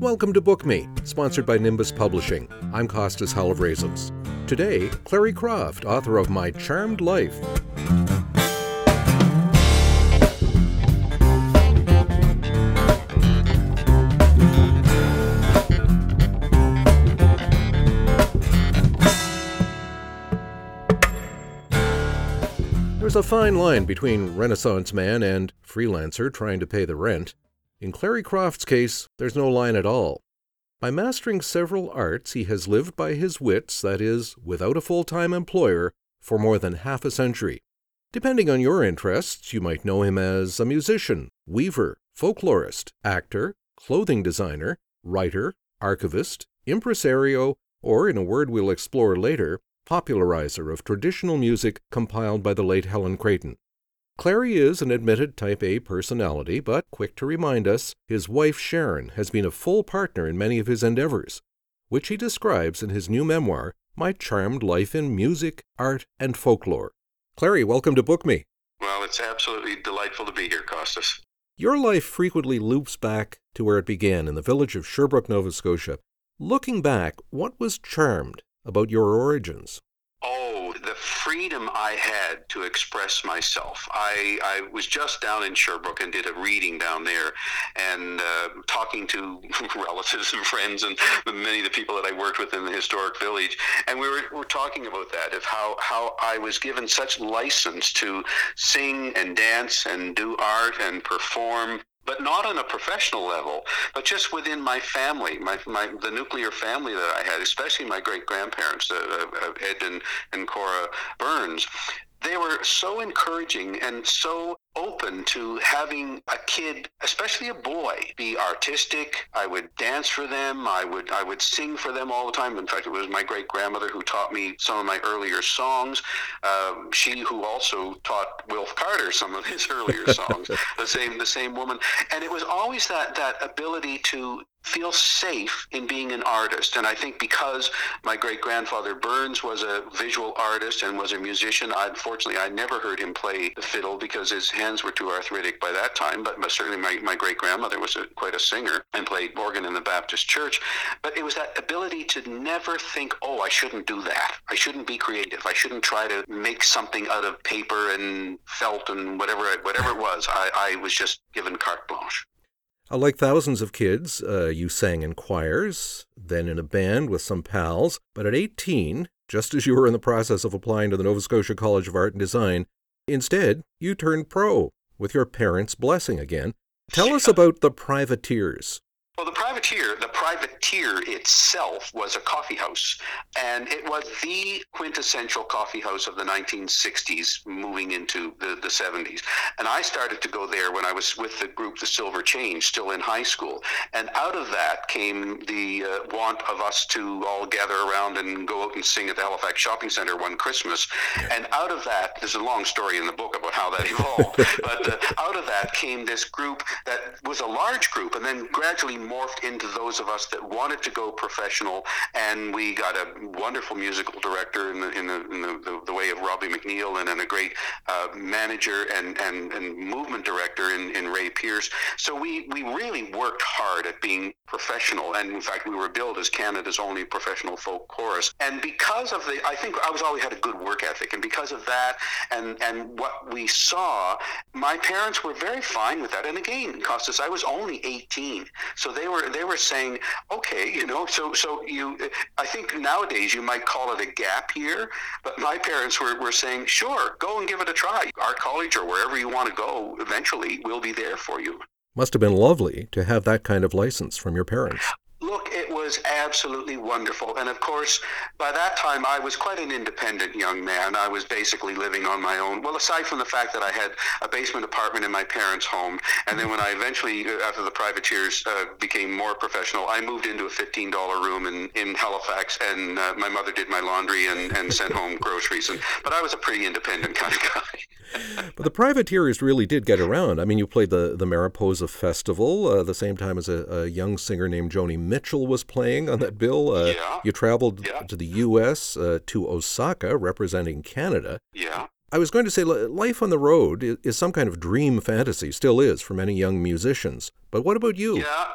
Welcome to Book Me, sponsored by Nimbus Publishing. I'm Costas Hull. Today, Clary Croft, author of My Charmed Life. There's a fine line between Renaissance man and freelancer trying to pay the rent. In Clary Croft's case, there's no line at all. By mastering several arts, he has lived by his wits, that is, without a full time employer, for more than half a century. Depending on your interests, you might know him as a musician, weaver, folklorist, actor, clothing designer, writer, archivist, impresario, or, in a word we'll explore later, popularizer of traditional music compiled by the late Helen Creighton. Clary is an admitted type A personality, but quick to remind us, his wife Sharon has been a full partner in many of his endeavors, which he describes in his new memoir, My Charmed Life in Music, Art, and Folklore. Clary, welcome to Book Me. Well, it's absolutely delightful to be here, Costas. Your life frequently loops back to where it began in the village of Sherbrooke, Nova Scotia. Looking back, what was charmed about your origins? The freedom I had to express myself. I, I was just down in Sherbrooke and did a reading down there and uh, talking to relatives and friends and many of the people that I worked with in the historic village. And we were, were talking about that, of how, how I was given such license to sing and dance and do art and perform but not on a professional level, but just within my family, my, my the nuclear family that I had, especially my great grandparents, uh, uh, Ed and, and Cora Burns. They were so encouraging and so open to having a kid, especially a boy, be artistic. I would dance for them. I would I would sing for them all the time. In fact, it was my great grandmother who taught me some of my earlier songs. Um, she who also taught Wilf Carter some of his earlier songs. the same the same woman, and it was always that that ability to feel safe in being an artist. And I think because my great grandfather Burns was a visual artist and was a musician, unfortunately, I never heard him play the fiddle because his hands were too arthritic by that time. But, certainly, my, my great grandmother was a, quite a singer and played organ in the Baptist church. But it was that ability to never think, oh, I shouldn't do that. I shouldn't be creative. I shouldn't try to make something out of paper and felt and whatever, whatever it was. I, I was just given carte blanche. Like thousands of kids, uh, you sang in choirs, then in a band with some pals. But at 18, just as you were in the process of applying to the Nova Scotia College of Art and Design, instead, you turned pro with your parents' blessing again. Tell us about the Privateers. Well, the privateer, the privateer itself was a coffee house, and it was the quintessential coffee house of the 1960s, moving into the, the 70s. And I started to go there when I was with the group The Silver Change, still in high school. And out of that came the uh, want of us to all gather around and go out and sing at the Halifax Shopping Center one Christmas. And out of that, there's a long story in the book about how that evolved, but uh, out of that came this group that was a large group, and then gradually morphed into those of us that wanted to go professional, and we got a wonderful musical director in the in the, in the, the, way of Robbie McNeil, and then a great uh, manager and, and and movement director in, in Ray Pierce. So we we really worked hard at being professional, and in fact, we were billed as Canada's only professional folk chorus. And because of the, I think I was always had a good work ethic, and because of that, and and what we saw, my parents were very fine with that. And again, Costas, I was only 18, so they were they were saying, okay, you know, so so you, I think nowadays you might call it a gap year, but my parents were, were saying, sure, go and give it a try. Our college or wherever you want to go, eventually, will be there for you. Must have been lovely to have that kind of license from your parents. Was absolutely wonderful. And of course, by that time, I was quite an independent young man. I was basically living on my own. Well, aside from the fact that I had a basement apartment in my parents' home. And then when I eventually, after the privateers uh, became more professional, I moved into a $15 room in, in Halifax. And uh, my mother did my laundry and, and sent home groceries. And, but I was a pretty independent kind of guy. but the privateers really did get around. I mean, you played the, the Mariposa Festival uh, the same time as a, a, young singer named Joni Mitchell was playing on that bill. Uh, yeah. You traveled yeah. to the U.S., uh, to Osaka, representing Canada. Yeah. I was going to say life on the road is some kind of dream fantasy, still is for many young musicians. But what about you? Yeah.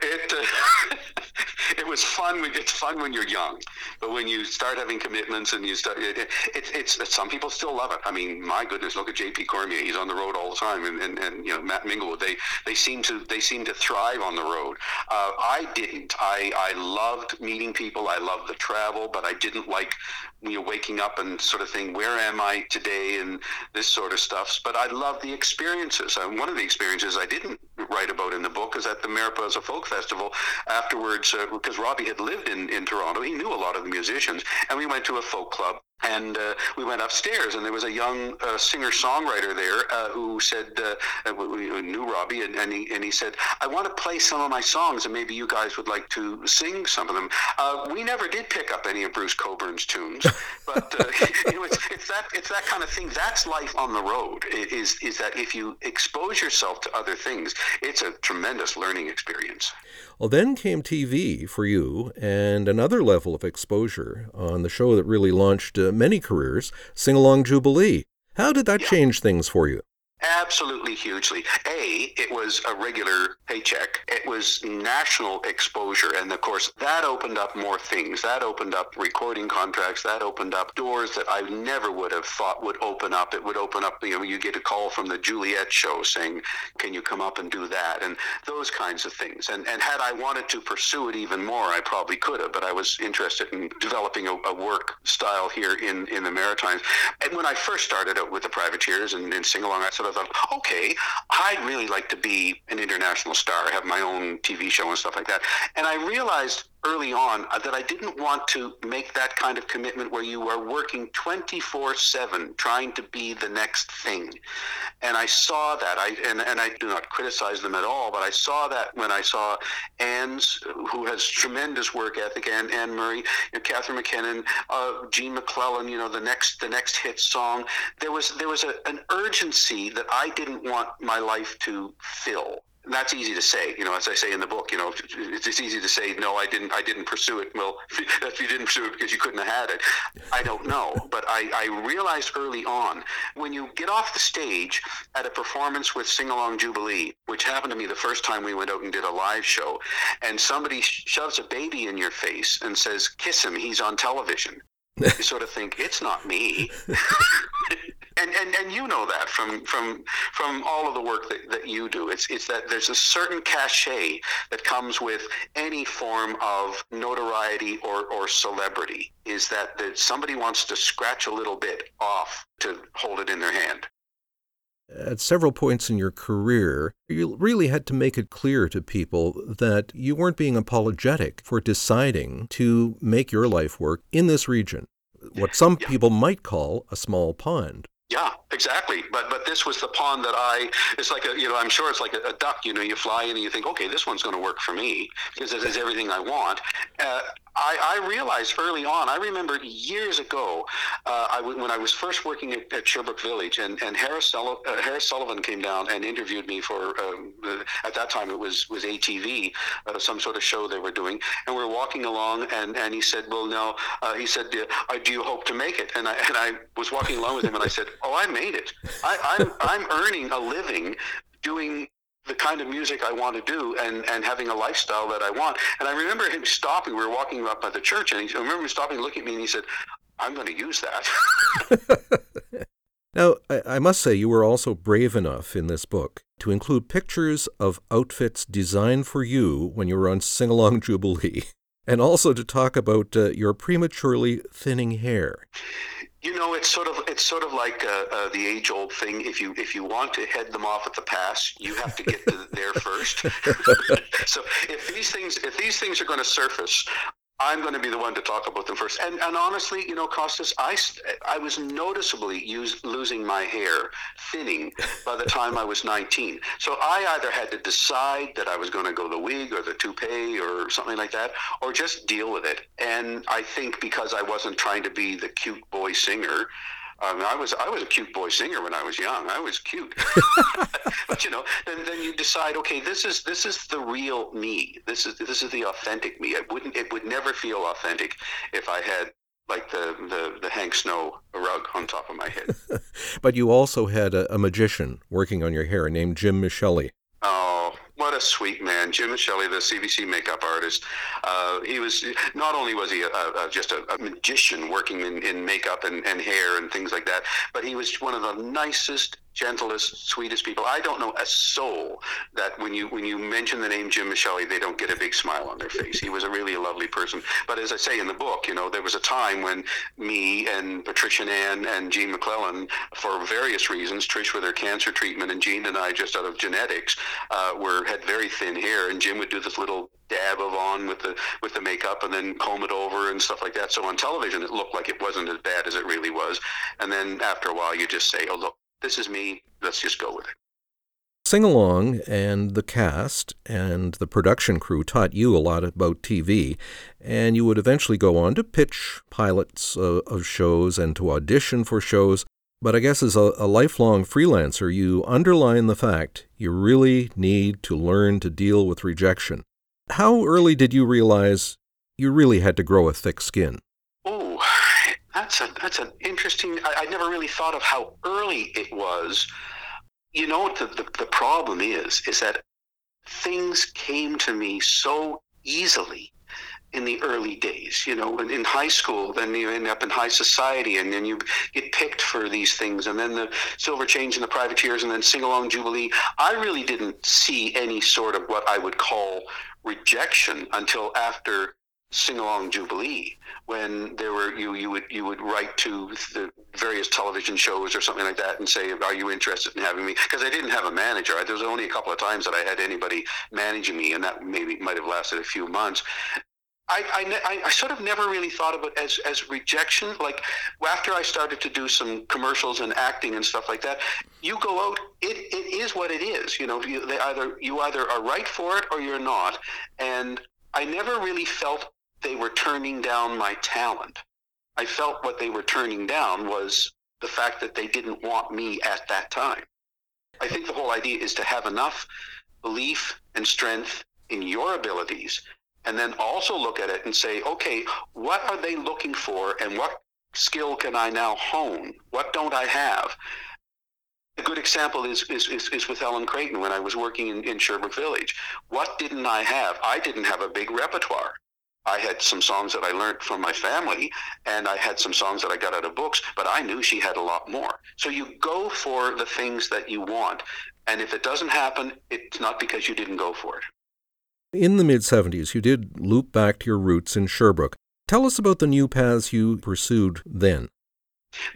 It uh, it was fun. When, it's fun when you're young, but when you start having commitments and you start, it, it, it's, it's some people still love it. I mean, my goodness, look at J.P. Cormier. He's on the road all the time, and, and, and you know Matt Minglewood. They they seem to they seem to thrive on the road. Uh, I didn't. I I loved meeting people. I loved the travel, but I didn't like you know waking up and sort of think, where am I today, and this sort of stuff. But I love the experiences. And one of the experiences I didn't write about in the book is at the Mariposa Folk Festival. Afterwards, uh, because Robbie had lived in, in Toronto, he knew a lot of the musicians, and we went to a folk club and uh, we went upstairs, and there was a young uh, singer-songwriter there uh, who said, uh, we knew Robbie, and, and, he, and he said, I want to play some of my songs, and maybe you guys would like to sing some of them. Uh, we never did pick up any of Bruce Cockburn's tunes, but uh, you know, it's, it's, that, it's that kind of thing. That's life on the road, is, is that if you expose yourself to other things, it's a tremendous learning experience. Well, then came TV for you and another level of exposure on the show that really launched uh, many careers, Sing Along Jubilee. How did that yeah. change things for you? Absolutely hugely. A, it was a regular paycheck. It was national exposure. And of course, that opened up more things. That opened up recording contracts. That opened up doors that I never would have thought would open up. It would open up, you know, you get a call from the Juliette show saying, can you come up and do that? And those kinds of things. And, and had I wanted to pursue it even more, I probably could have, but I was interested in developing a, a work style here in, in the Maritimes. And when I first started out with the Privateers and, and Sing Along, I sort of thought, okay, I'd really like to be an international star, have my own TV show and stuff like that. And I realized early on uh, that I didn't want to make that kind of commitment where you are working 24 7 trying to be the next thing. And I saw that. I and, and I do not criticize them at all, but I saw that when I saw Anne's, who has tremendous work ethic, Anne, Anne Murray, you know, Catherine McKinnon, uh, Gene MacLellan, you know, the next the next hit song. There was there was a, an urgency that I didn't want my life to fill that's easy to say, you know, as I say in the book, you know, it's, it's easy to say, no, I didn't, I didn't pursue it. Well, if you didn't pursue it because you couldn't have had it, I don't know. but I, I realized early on when you get off the stage at a performance with Sing Along Jubilee, which happened to me the first time we went out and did a live show, and somebody shoves a baby in your face and says, kiss him, he's on television. you sort of think, it's not me. and, and and you know that from from from all of the work that, that you do it's it's that there's a certain cachet that comes with any form of notoriety or or celebrity is that that somebody wants to scratch a little bit off to hold it in their hand at several points in your career, you really had to make it clear to people that you weren't being apologetic for deciding to make your life work in this region, what some yeah. people might call a small pond. Yeah, exactly. But but this was the pond that I. It's like a you know I'm sure it's like a, a duck. You know, you fly in and you think, okay, this one's going to work for me because it is everything I want. Uh, I, I, realized early on, I remember years ago, uh, when I was first working at, at Sherbrooke Village, and, and Harris, Sullivan, uh, Harris, Sullivan came down and interviewed me for, um, at that time it was, was ATV, uh, some sort of show they were doing. And we were walking along, and, and he said, Well, no, uh, he said, uh, Do you hope to make it? And I, and I was walking along with him, and I said, Oh, I made it. I, I'm, I'm earning a living doing the kind of music I want to do and, and having a lifestyle that I want. And I remember him stopping. We were walking up by the church, and he, I remember him stopping, looking at me, and he said, "I'm going to use that." now, I, I must say, you were also brave enough in this book to include pictures of outfits designed for you when you were on Sing Along Jubilee, and also to talk about uh, your prematurely thinning hair. You know, it's sort of it's sort of like uh, uh, the age old thing. If you if you want to head them off at the pass, you have to get to there first. so if these things if these things are going to surface, I'm going to be the one to talk about them first. And, and honestly, you know, Costas, I, I was noticeably use, losing my hair, thinning by the time I was 19. So I either had to decide that I was going to go the wig or the toupee or something like that, or just deal with it. And I think because I wasn't trying to be the cute boy singer, I was I was a cute boy singer when I was young. I was cute, but you know, then then you decide, okay, this is this is the real me. This is this is the authentic me. It wouldn't it would never feel authentic if I had like the the, the Hank Snow rug on top of my head. but you also had a, a magician working on your hair named Jim Michelli. Oh what a sweet man, Jim Shelley, the CBC makeup artist. Uh, he was not only was he a, a, just a, a, magician working in, in makeup and, and hair and things like that, but he was one of the nicest gentlest, sweetest people. I don't know a soul that when you when you mention the name Jim Michelli, they don't get a big smile on their face. He was a really lovely person. But as I say in the book, you know, there was a time when me and Patricia Ann and Gene MacLellan, for various reasons, Trish with her cancer treatment, and Gene and I, just out of genetics, uh, were had very thin hair, and Jim would do this little dab of on with the with the makeup and then comb it over and stuff like that. So on television, it looked like it wasn't as bad as it really was. And then after a while, you just say, "Oh look, this is me. Let's just go with it. Sing Along and the cast and the production crew taught you a lot about TV, and you would eventually go on to pitch pilots uh, of shows and to audition for shows. But I guess as a, a lifelong freelancer, you underline the fact you really need to learn to deal with rejection. How early did you realize you really had to grow a thick skin? That's a that's an interesting. I, I never really thought of how early it was. You know what the, the, the problem is? Is that things came to me so easily in the early days. You know, in high school, then you end up in high society, and then you get picked for these things, and then the silver change and the privateers, and then sing along jubilee. I really didn't see any sort of what I would call rejection until after sing along jubilee when there were you you would you would write to the various television shows or something like that and say are you interested in having me because I didn't have a manager there was only a couple of times that I had anybody managing me and that maybe might have lasted a few months I, I, I, sort of never really thought of it as, as rejection. Like after I started to do some commercials and acting and stuff like that, you go out. It, it is what it is. You know, you, they either you either are right for it or you're not. And I never really felt they were turning down my talent. I felt what they were turning down was the fact that they didn't want me at that time. I think the whole idea is to have enough belief and strength in your abilities and then also look at it and say, okay, what are they looking for and what skill can I now hone? What don't I have? A good example is, is, is, is, with Helen Creighton when I was working in, in Sherbrooke Village. What didn't I have? I didn't have a big repertoire. I had some songs that I learned from my family, and I had some songs that I got out of books, but I knew she had a lot more. So you go for the things that you want. And if it doesn't happen, it's not because you didn't go for it. In the mid 70s, you did loop back to your roots in Sherbrooke. Tell us about the new paths you pursued then.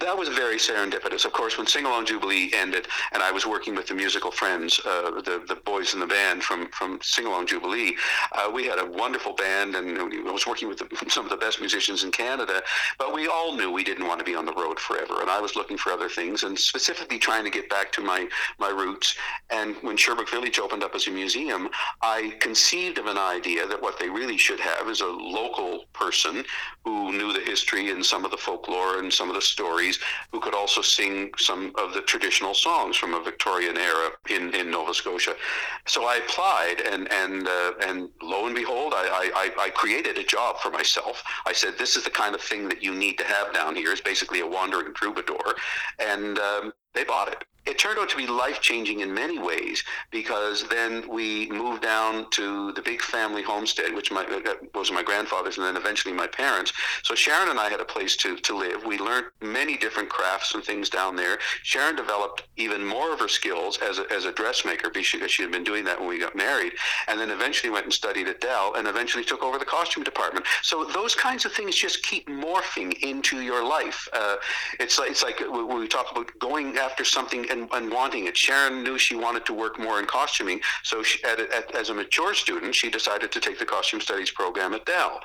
That was very serendipitous. Of course, when Sing Along Jubilee ended, and I was working with the musical friends, uh, the the boys in the band from from Sing Along Jubilee, uh, we had a wonderful band, and I was working with the, some of the best musicians in Canada. But we all knew we didn't want to be on the road forever, and I was looking for other things, and specifically trying to get back to my my roots. And when Sherbrooke Village opened up as a museum, I conceived of an idea that what they really should have is a local person who knew the history and some of the folklore and some of the stories stories who could also sing some of the traditional songs from a Victorian era in, in Nova Scotia. So I applied, and and uh, and lo and behold, I, I, I created a job for myself. I said, this is the kind of thing that you need to have down here. It's basically a wandering troubadour, and um, they bought it it turned out to be life changing in many ways because then we moved down to the big family homestead, which my, uh, was my grandfather's and then eventually my parents. So Sharon and I had a place to, to live. We learned many different crafts and things down there. Sharon developed even more of her skills as a, as a dressmaker because she had been doing that when we got married. And then eventually went and studied at Dal and eventually took over the costume department. So those kinds of things just keep morphing into your life. Uh, it's, it's like when we talk about going after something and and, wanting it. Sharon knew she wanted to work more in costuming, so she, at, at, as a mature student, she decided to take the costume studies program at Dal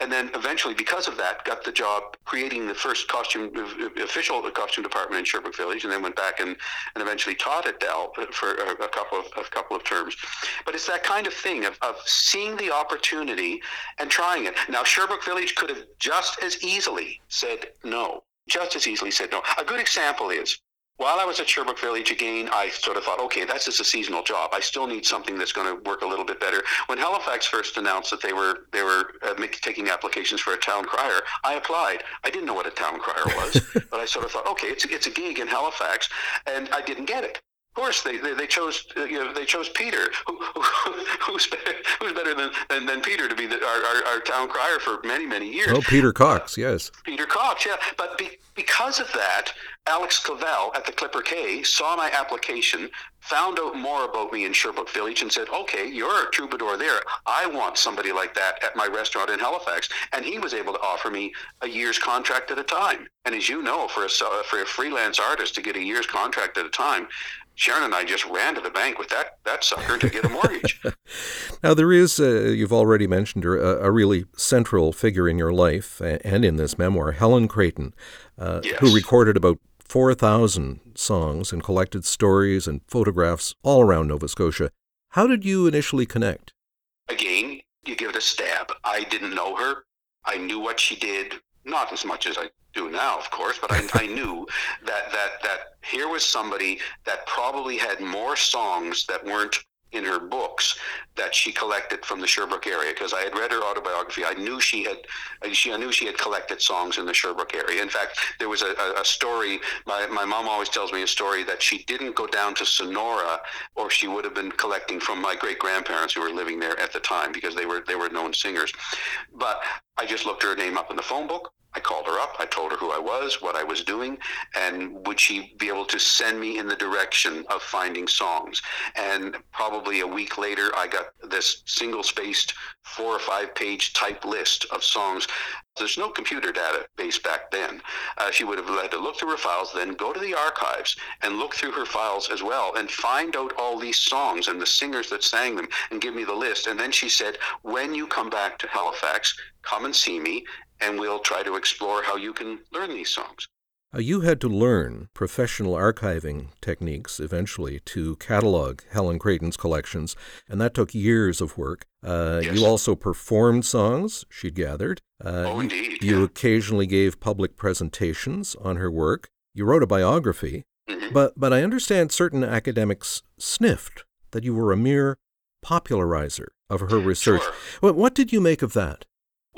and then eventually, because of that, got the job creating the first costume uh, uh, official costume department in Sherbrooke Village, and then went back and, and eventually taught at Dal for a, a couple of a couple of terms. But it's that kind of thing of, of seeing the opportunity and trying it. Now, Sherbrooke Village could have just as easily said no, just as easily said no. A good example is while I was at Sherbrooke Village again, I sort of thought, okay, that's just a seasonal job. I still need something that's going to work a little bit better. When Halifax first announced that they were they were uh, taking applications for a town crier, I applied. I didn't know what a town crier was, but I sort of thought, okay, it's it's a gig in Halifax, and I didn't get it. Of course, they, they, they chose you know they chose Peter, who, who, who's better, who's better than, than, than Peter to be the, our, our, our town crier for many many years. Oh, Peter Cox, yes. Peter Cox, yeah. But be, because of that, Alex Clavell at the Clipper Cay saw my application, found out more about me in Sherbrooke Village, and said, "Okay, you're a troubadour there. I want somebody like that at my restaurant in Halifax." And he was able to offer me a year's contract at a time. And as you know, for a for a freelance artist to get a year's contract at a time, Sharon and I just ran to the bank with that that sucker to get a mortgage. now there is, uh, you've already mentioned her, a, a, really central figure in your life and in this memoir, Helen Creighton, uh, yes. who recorded about 4,000 songs and collected stories and photographs all around Nova Scotia. How did you initially connect? Again, you give it a stab. I didn't know her. I knew what she did, not as much as I do now, of course, but I, I knew that that that here was somebody that probably had more songs that weren't in her books that she collected from the Sherbrooke area because I had read her autobiography. I knew she had, she, I knew she had collected songs in the Sherbrooke area. In fact, there was a, a, story. My, my mom always tells me a story that she didn't go down to Sonora, or she would have been collecting from my great grandparents who were living there at the time because they were they were known singers. But I just looked her name up in the phone book. I called her up. I told her who I was, what I was doing, and would she be able to send me in the direction of finding songs. And probably a week later, I got this single spaced four or five page type list of songs. There's no computer database back then. Uh, she would have had to look through her files, then go to the archives and look through her files as well and find out all these songs and the singers that sang them and give me the list. And then she said, when you come back to Halifax, come and see me and we'll try to explore how you can learn these songs. Uh, you had to learn professional archiving techniques eventually to catalog Helen Creighton's collections, and that took years of work. Uh, yes. You also performed songs, she'd gathered. Uh, oh, indeed. You yeah. occasionally gave public presentations on her work. You wrote a biography, mm-hmm. but, but I understand certain academics sniffed that you were a mere popularizer of her research. Sure. What, what did you make of that?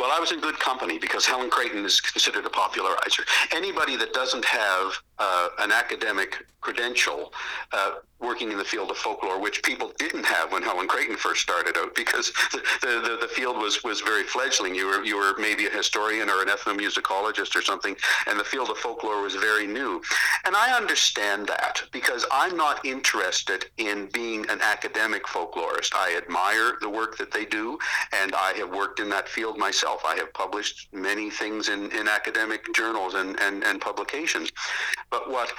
Well, I was in good company because Helen Creighton is considered a popularizer. Anybody that doesn't have uh, an academic credential uh, working in the field of folklore, which people didn't have when Helen Creighton first started out, because the, the, the, field was, was very fledgling. You were you were maybe a historian or an ethnomusicologist or something, and the field of folklore was very new. And I understand that because I'm not interested in being an academic folklorist. I admire the work that they do, and I have worked in that field myself. I have published many things in, in academic journals and, and, and publications. But what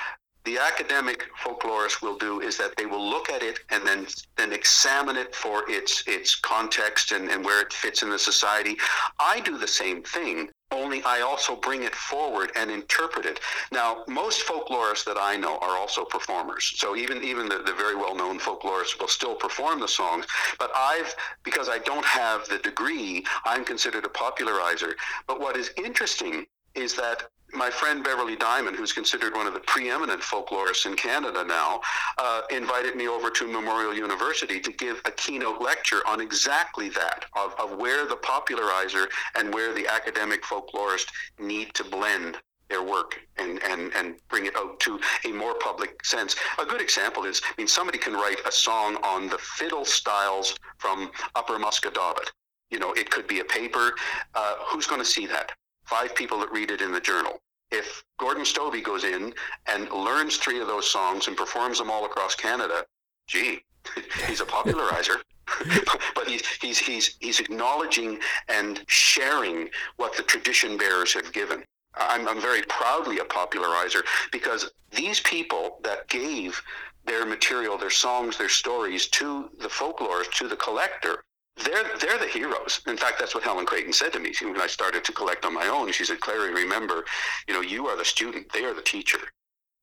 the academic folklorist will do is that they will look at it and then then examine it for its its context and, and where it fits in the society. I do the same thing, only I also bring it forward and interpret it. Now, most folklorists that I know are also performers. So even even the, the very well known folklorists will still perform the songs. But I've because I don't have the degree, I'm considered a popularizer. But what is interesting is that my friend Beverley Diamond, who's considered one of the preeminent folklorists in Canada now, uh, invited me over to Memorial University to give a keynote lecture on exactly that of, of where the popularizer and where the academic folklorist need to blend their work and, and, and bring it out to a more public sense. A good example is, I mean, somebody can write a song on the fiddle styles from Upper Musquodoboit. You know, it could be a paper. Uh, who's going to see that? Five people that read it in the journal. If Gordon Stobbe goes in and learns three of those songs and performs them all across Canada, gee, he's a popularizer. but he's, he's, he's, he's acknowledging and sharing what the tradition bearers have given. I'm, I'm very proudly a popularizer because these people that gave their material, their songs, their stories to the folklorist, to the collector, they're they're the heroes. In fact, that's what Helen Creighton said to me when I started to collect on my own. She said, "Clary, remember, you know, you are the student; they are the teacher."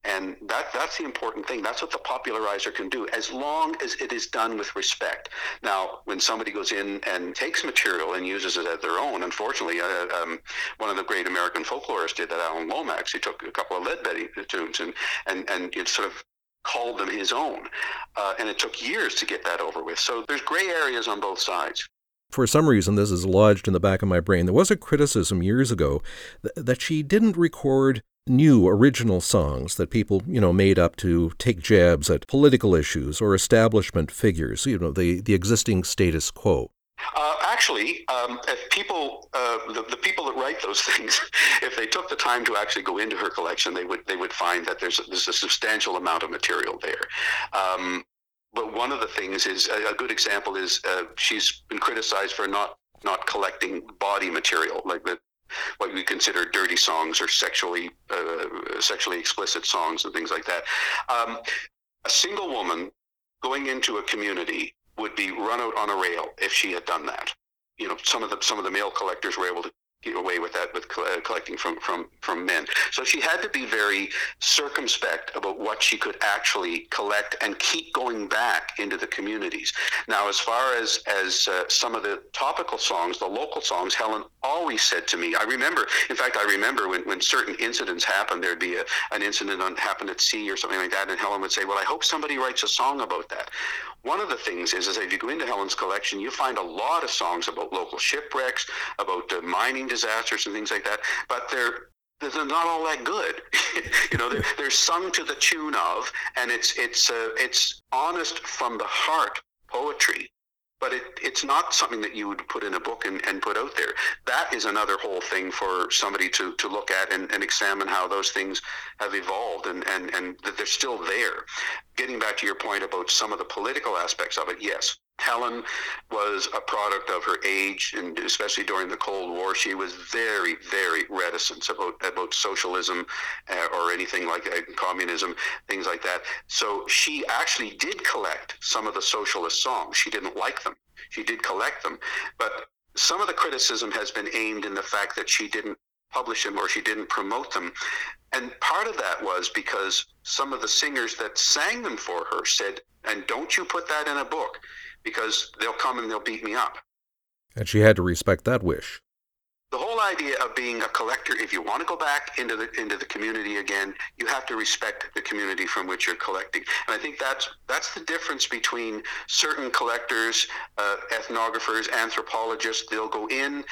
And that that's the important thing. That's what the popularizer can do, as long as it is done with respect. Now, when somebody goes in and takes material and uses it as their own, unfortunately, uh, um, one of the great American folklorists did that. Alan Lomax. He took a couple of Lead Leadbelly tunes and and and it sort of called them his own. Uh, and it took years to get that over with. So there's gray areas on both sides. For some reason, this is lodged in the back of my brain. There was a criticism years ago th- that she didn't record new original songs that people, you know, made up to take jabs at political issues or establishment figures, you know, the, the existing status quo? Uh, actually, um, if people, uh, the, the people that write those things, if they took the time to actually go into her collection, they would they would find that there's a, there's a substantial amount of material there. Um, but one of the things is a, a good example is uh, she's been criticized for not not collecting bawdy material like the what we consider dirty songs or sexually uh, sexually explicit songs and things like that. Um, a single woman going into a community would be run out on a rail if she had done that. You know, some of the some of the male collectors were able to away with that with uh, collecting from from from men. So she had to be very circumspect about what she could actually collect and keep going back into the communities. Now, as far as as uh, some of the topical songs, the local songs, Helen always said to me. I remember, in fact, I remember when when certain incidents happened. There'd be a, an incident on happened at sea or something like that, and Helen would say, "Well, I hope somebody writes a song about that." One of the things is, is if you go into Helen's collection, you find a lot of songs about local shipwrecks, about uh, mining disasters and things like that, but they're they're not all that good. you know, they're, they're sung to the tune of, and it's it's uh, it's honest from the heart poetry but it, it's not something that you would put in a book and, and put out there. That is another whole thing for somebody to, to look at and, and examine how those things have evolved and, and, and that they're still there. Getting back to your point about some of the political aspects of it, yes, Helen was a product of her age, and especially during the Cold War, she was very, very reticent about about socialism uh, or anything like uh, communism, things like that. So she actually did collect some of the socialist songs. She didn't like them. She did collect them, but some of the criticism has been aimed in the fact that she didn't publish them or she didn't promote them. And part of that was because some of the singers that sang them for her said, and don't you put that in a book because they'll come and they'll beat me up. And she had to respect that wish. The whole idea of being a collector, if you want to go back into the into the community again, you have to respect the community from which you're collecting. And I think that's that's the difference between certain collectors, uh, ethnographers, anthropologists. They'll go in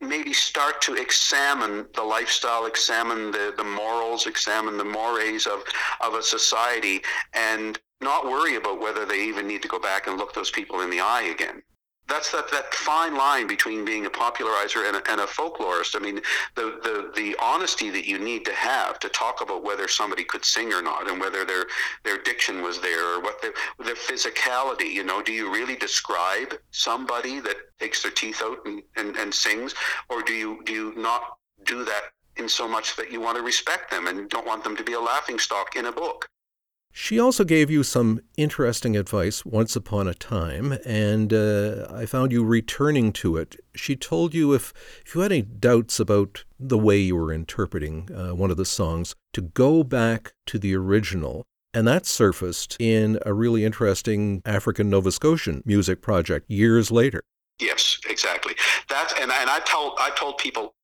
maybe start to examine the lifestyle, examine the, the morals, examine the mores of, of a society, and not worry about whether they even need to go back and look those people in the eye again. That's that, that fine line between being a popularizer and a, and a folklorist. I mean, the, the, the honesty that you need to have to talk about whether somebody could sing or not and whether their, their diction was there or what their, their physicality, you know, do you really describe somebody that takes their teeth out and, and, and sings or do you, do you not do that in so much that you want to respect them and don't want them to be a laughing stock in a book? She also gave you some interesting advice once upon a time, and uh, I found you returning to it. She told you if, if you had any doubts about the way you were interpreting uh, one of the songs, to go back to the original. And that surfaced in a really interesting African Nova Scotian music project years later. Yes, exactly. That's and, and I told I told people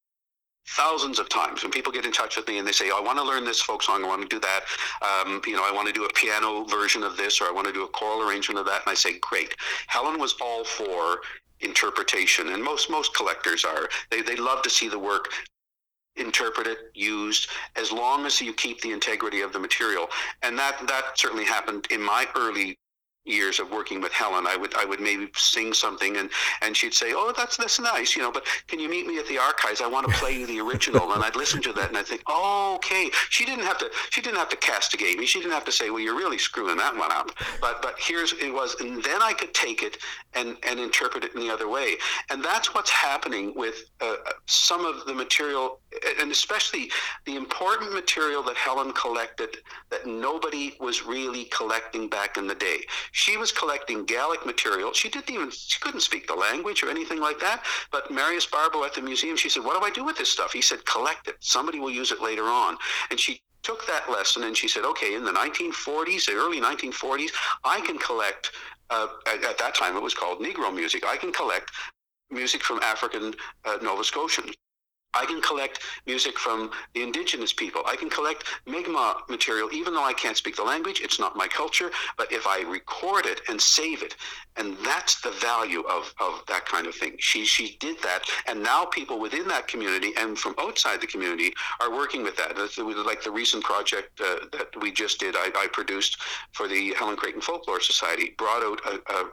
thousands of times when people get in touch with me and they say, oh, I want to learn this folk song, I want to do that, um, you know, I want to do a piano version of this, or I want to do a choral arrangement of that, and I say, great. Helen was all for interpretation, and most most collectors are. They they love to see the work interpreted, used, as long as you keep the integrity of the material, and that that certainly happened in my early years of working with Helen, I would I would maybe sing something and and she'd say, "Oh, that's that's nice," you know. But can you meet me at the archives? I want to play you the original, and I'd listen to that and I'd think, "Oh, okay." She didn't have to she didn't have to castigate me. She didn't have to say, "Well, you're really screwing that one up." But but here's it was, and then I could take it and and interpret it in the other way, and that's what's happening with uh, some of the material, and especially the important material that Helen collected that nobody was really collecting back in the day she was collecting Gaelic material. She didn't even, she couldn't speak the language or anything like that. But Marius Barbeau at the museum, she said, What do I do with this stuff? He said, Collect it. Somebody will use it later on. And she took that lesson and she said, Okay, in the 1940s, the early 1940s, I can collect, uh, at, at, that time it was called Negro music, I can collect music from African uh, Nova Scotians I can collect music from the indigenous people. I can collect Mi'kmaq material, even though I can't speak the language. It's not my culture. But if I record it and save it, and that's the value of, of that kind of thing. She she did that, and now people within that community and from outside the community are working with that. Like the recent project uh, that we just did, I, I, produced for the Helen Creighton Folklore Society, brought out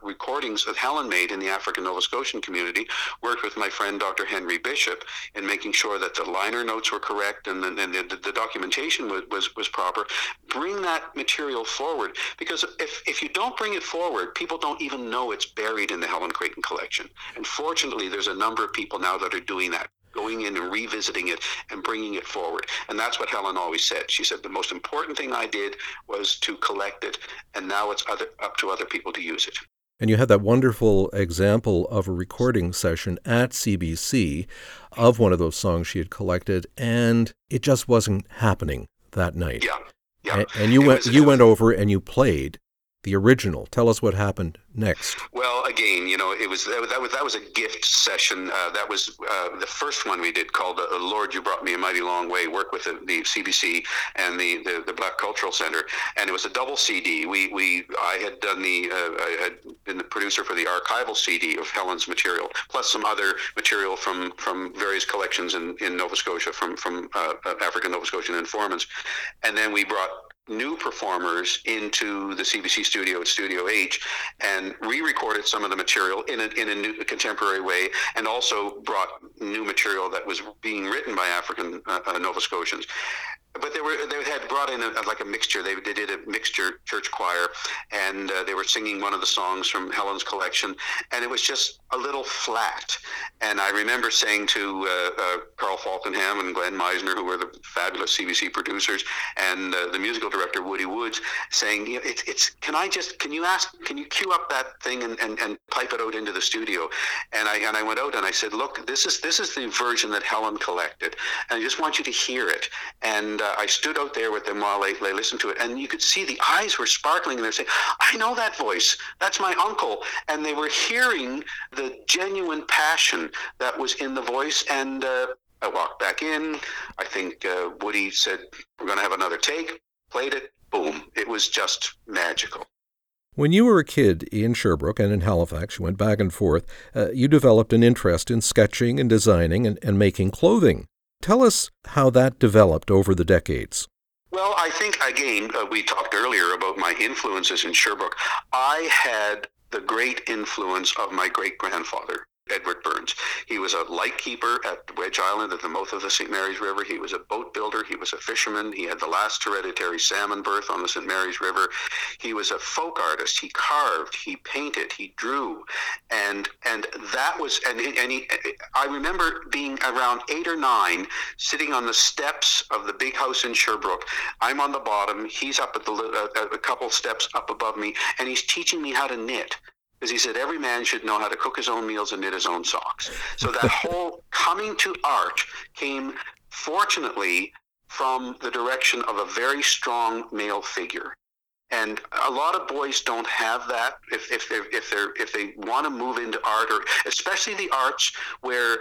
recordings that Helen made in the African Nova Scotian community. Worked with my friend Dr. Henry Bishop in making making sure that the liner notes were correct and then the, the, the, documentation was, was, was proper. Bring that material forward because if, if you don't bring it forward, people don't even know it's buried in the Helen Creighton collection. And fortunately, there's a number of people now that are doing that going in and revisiting it and bringing it forward. And that's what Helen always said. She said the most important thing I did was to collect it, and now it's other, up to other people to use it. And you had that wonderful example of a recording session at CBC of one of those songs she had collected, and it just wasn't happening that night. Yeah. Yeah. And, and you it went was, you went over and you played the original. Tell us what happened next. Well, again, you know, it was that was that was, a gift session. Uh, that was uh, the first one we did called uh, "Lord, You Brought Me a Mighty Long Way." Work with the, the CBC and the, the, the Black Cultural Center, and it was a double CD. We we I had done the uh, I had been the producer for the archival CD of Helen's material, plus some other material from from various collections in, in Nova Scotia from from uh, African Nova Scotian informants, and then we brought new performers into the CBC studio at Studio H and re-recorded some of the material in a, in a new contemporary way and also brought new material that was being written by African uh, uh Nova Scotians but they were they had brought in a, like a mixture. They, they did a mixture church choir, and uh, they were singing one of the songs from Helen's collection, and it was just a little flat. And I remember saying to uh, uh, Carl Falkenham and Glenn Meisner, who were the fabulous CBC producers, and uh, the musical director Woody Woods, saying, you know, it's it's can I just can you ask can you cue up that thing and, and, and pipe it out into the studio? And I and I went out and I said, look, this is this is the version that Helen collected, and I just want you to hear it and uh, I stood out there with them while they, they listened to it, and you could see the eyes were sparkling, and they're saying, "I know that voice. That's my uncle." And they were hearing the genuine passion that was in the voice. And uh, I walked back in. I think uh, Woody said, "We're going to have another take." Played it. Boom! It was just magical. When you were a kid in Sherbrooke and in Halifax, you went back and forth, uh, you developed an interest in sketching and designing and, and making clothing. Tell us how that developed over the decades. Well, I think, again, uh, we talked earlier about my influences in Sherbrooke. I had the great influence of my great grandfather. Edward Burns. He was a lightkeeper at Wedge Island at the mouth of the St. Mary's River. He was a boat builder. He was a fisherman. He had the last hereditary salmon berth on the St. Mary's River. He was a folk artist. He carved, he painted, he drew, and and that was and and he. I remember being around eight or nine, sitting on the steps of the big house in Sherbrooke. I'm on the bottom. He's up at the uh, a couple steps up above me, and he's teaching me how to knit because he said every man should know how to cook his own meals and knit his own socks. So that whole coming to art came, fortunately, from the direction of a very strong male figure. And a lot of boys don't have that. If if they if they're if they want to move into art, or especially the arts where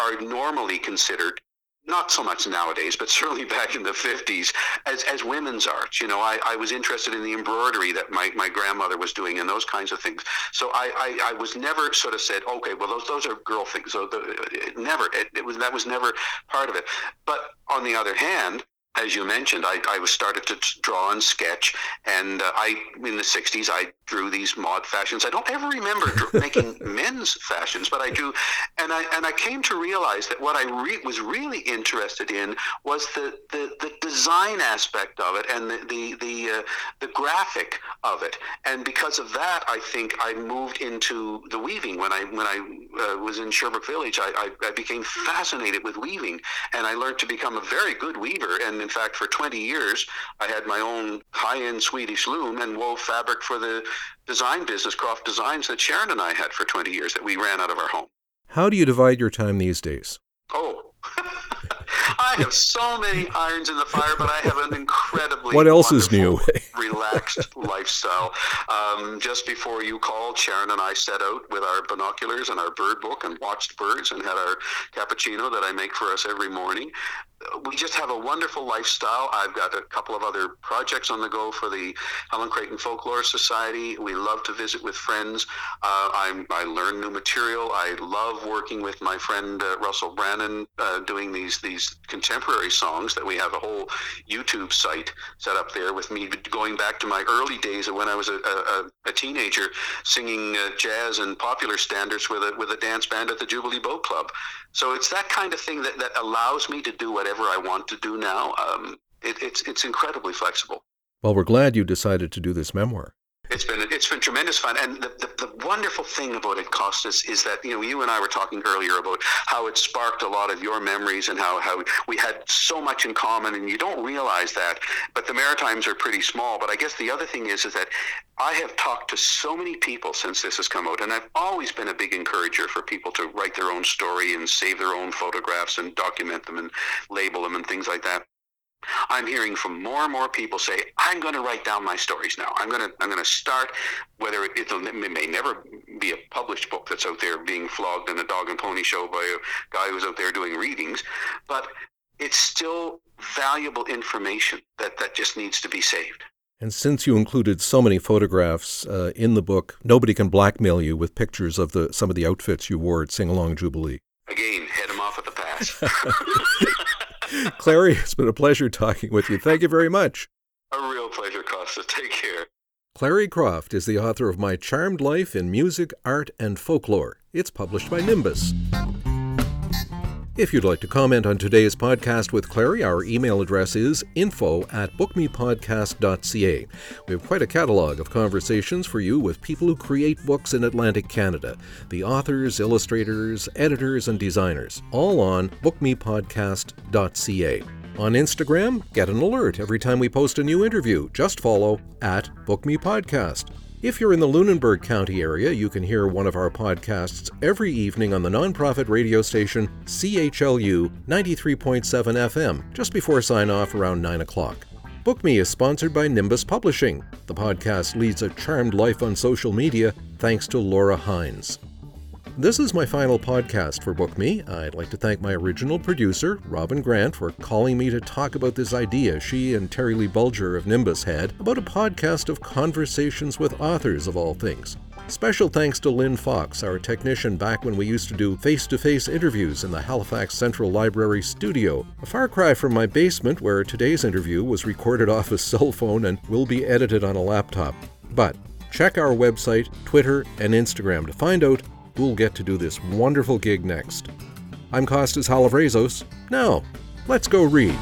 are normally considered not so much nowadays, but certainly back in the 50s, as, as women's art. You know, I, I was interested in the embroidery that my, my grandmother was doing and those kinds of things. So I, I, I was never sort of said, okay, well, those, those are girl things. So the, it never, it, it was, that was never part of it. But on the other hand, as you mentioned, I, I was started to draw and sketch, and uh, I in the '60s I drew these mod fashions. I don't ever remember making men's fashions, but I drew, and I and I came to realize that what I re- was really interested in was the, the, the design aspect of it and the the the, uh, the graphic of it, and because of that, I think I moved into the weaving. When I when I uh, was in Sherbrooke Village, I, I, I became fascinated with weaving, and I learned to become a very good weaver and in fact, for 20 years, I had my own high-end Swedish loom and wove fabric for the design business, Croft Designs, that Sharon and I had for 20 years that we ran out of our home. How do you divide your time these days? Oh, I I have so many irons in the fire, but I have an incredibly what else is new? relaxed lifestyle. Um, just before you called, Sharon and I set out with our binoculars and our bird book and watched birds and had our cappuccino that I make for us every morning we just have a wonderful lifestyle. I've got a couple of other projects on the go for the Helen Creighton Folklore Society. We love to visit with friends. Uh, i learn new material. I love working with my friend uh, Russell Brannon, uh, doing these these contemporary songs that we have a whole YouTube site set up there with me going back to my early days of when I was a, a, a teenager singing uh, jazz and popular standards with a with a dance band at the Jubilee Boat Club. So it's that kind of thing that, that allows me to do whatever I want to do now. Um, it, it's it's incredibly flexible. Well, we're glad you decided to do this memoir. It's been it's been tremendous fun, and the, the, the, wonderful thing about it, Costas, is that you know you and I were talking earlier about how it sparked a lot of your memories and how how we had so much in common, and you don't realize that. But the Maritimes are pretty small. But I guess the other thing is is that I have talked to so many people since this has come out, and I've always been a big encourager for people to write their own story and save their own photographs and document them and label them and things like that. I'm hearing from more and more people say, "I'm going to write down my stories now. I'm going to I'm going to start. Whether it, it may never be a published book that's out there being flogged in a dog and pony show by a guy who's out there doing readings, but it's still valuable information that that just needs to be saved." And since you included so many photographs uh, in the book, nobody can blackmail you with pictures of the some of the outfits you wore at Singalong Jubilee. Again, head them off at the pass. Clary, it's been a pleasure talking with you. Thank you very much. A real pleasure, Costa. Take care. Clary Croft is the author of My Charmed Life in Music, Art, and Folklore. It's published by Nimbus. If you'd like to comment on today's podcast with Clary, our email address is info at bookmepodcast.ca. We have quite a catalog of conversations for you with people who create books in Atlantic Canada the authors, illustrators, editors, and designers, all on bookmepodcast.ca. On Instagram, get an alert every time we post a new interview. Just follow at BookMePodcast. If you're in the Lunenburg County area, you can hear one of our podcasts every evening on the nonprofit radio station CHLU 93.7 FM, just before sign off around 9 o'clock. Book Me is sponsored by Nimbus Publishing. The podcast leads a charmed life on social media thanks to Laura Hines. This is my final podcast for Book Me. I'd like to thank my original producer, Robin Grant, for calling me to talk about this idea she and Terrilee Bulger of Nimbus had about a podcast of conversations with authors of all things. Special thanks to Lynn Fox, our technician back when we used to do face to face interviews in the Halifax Central Library studio, a far cry from my basement where today's interview was recorded off a cell phone and will be edited on a laptop. But check our website, Twitter, and Instagram to find out who'll get to do this wonderful gig next. I'm Costas Halavrezos. Now, let's go read.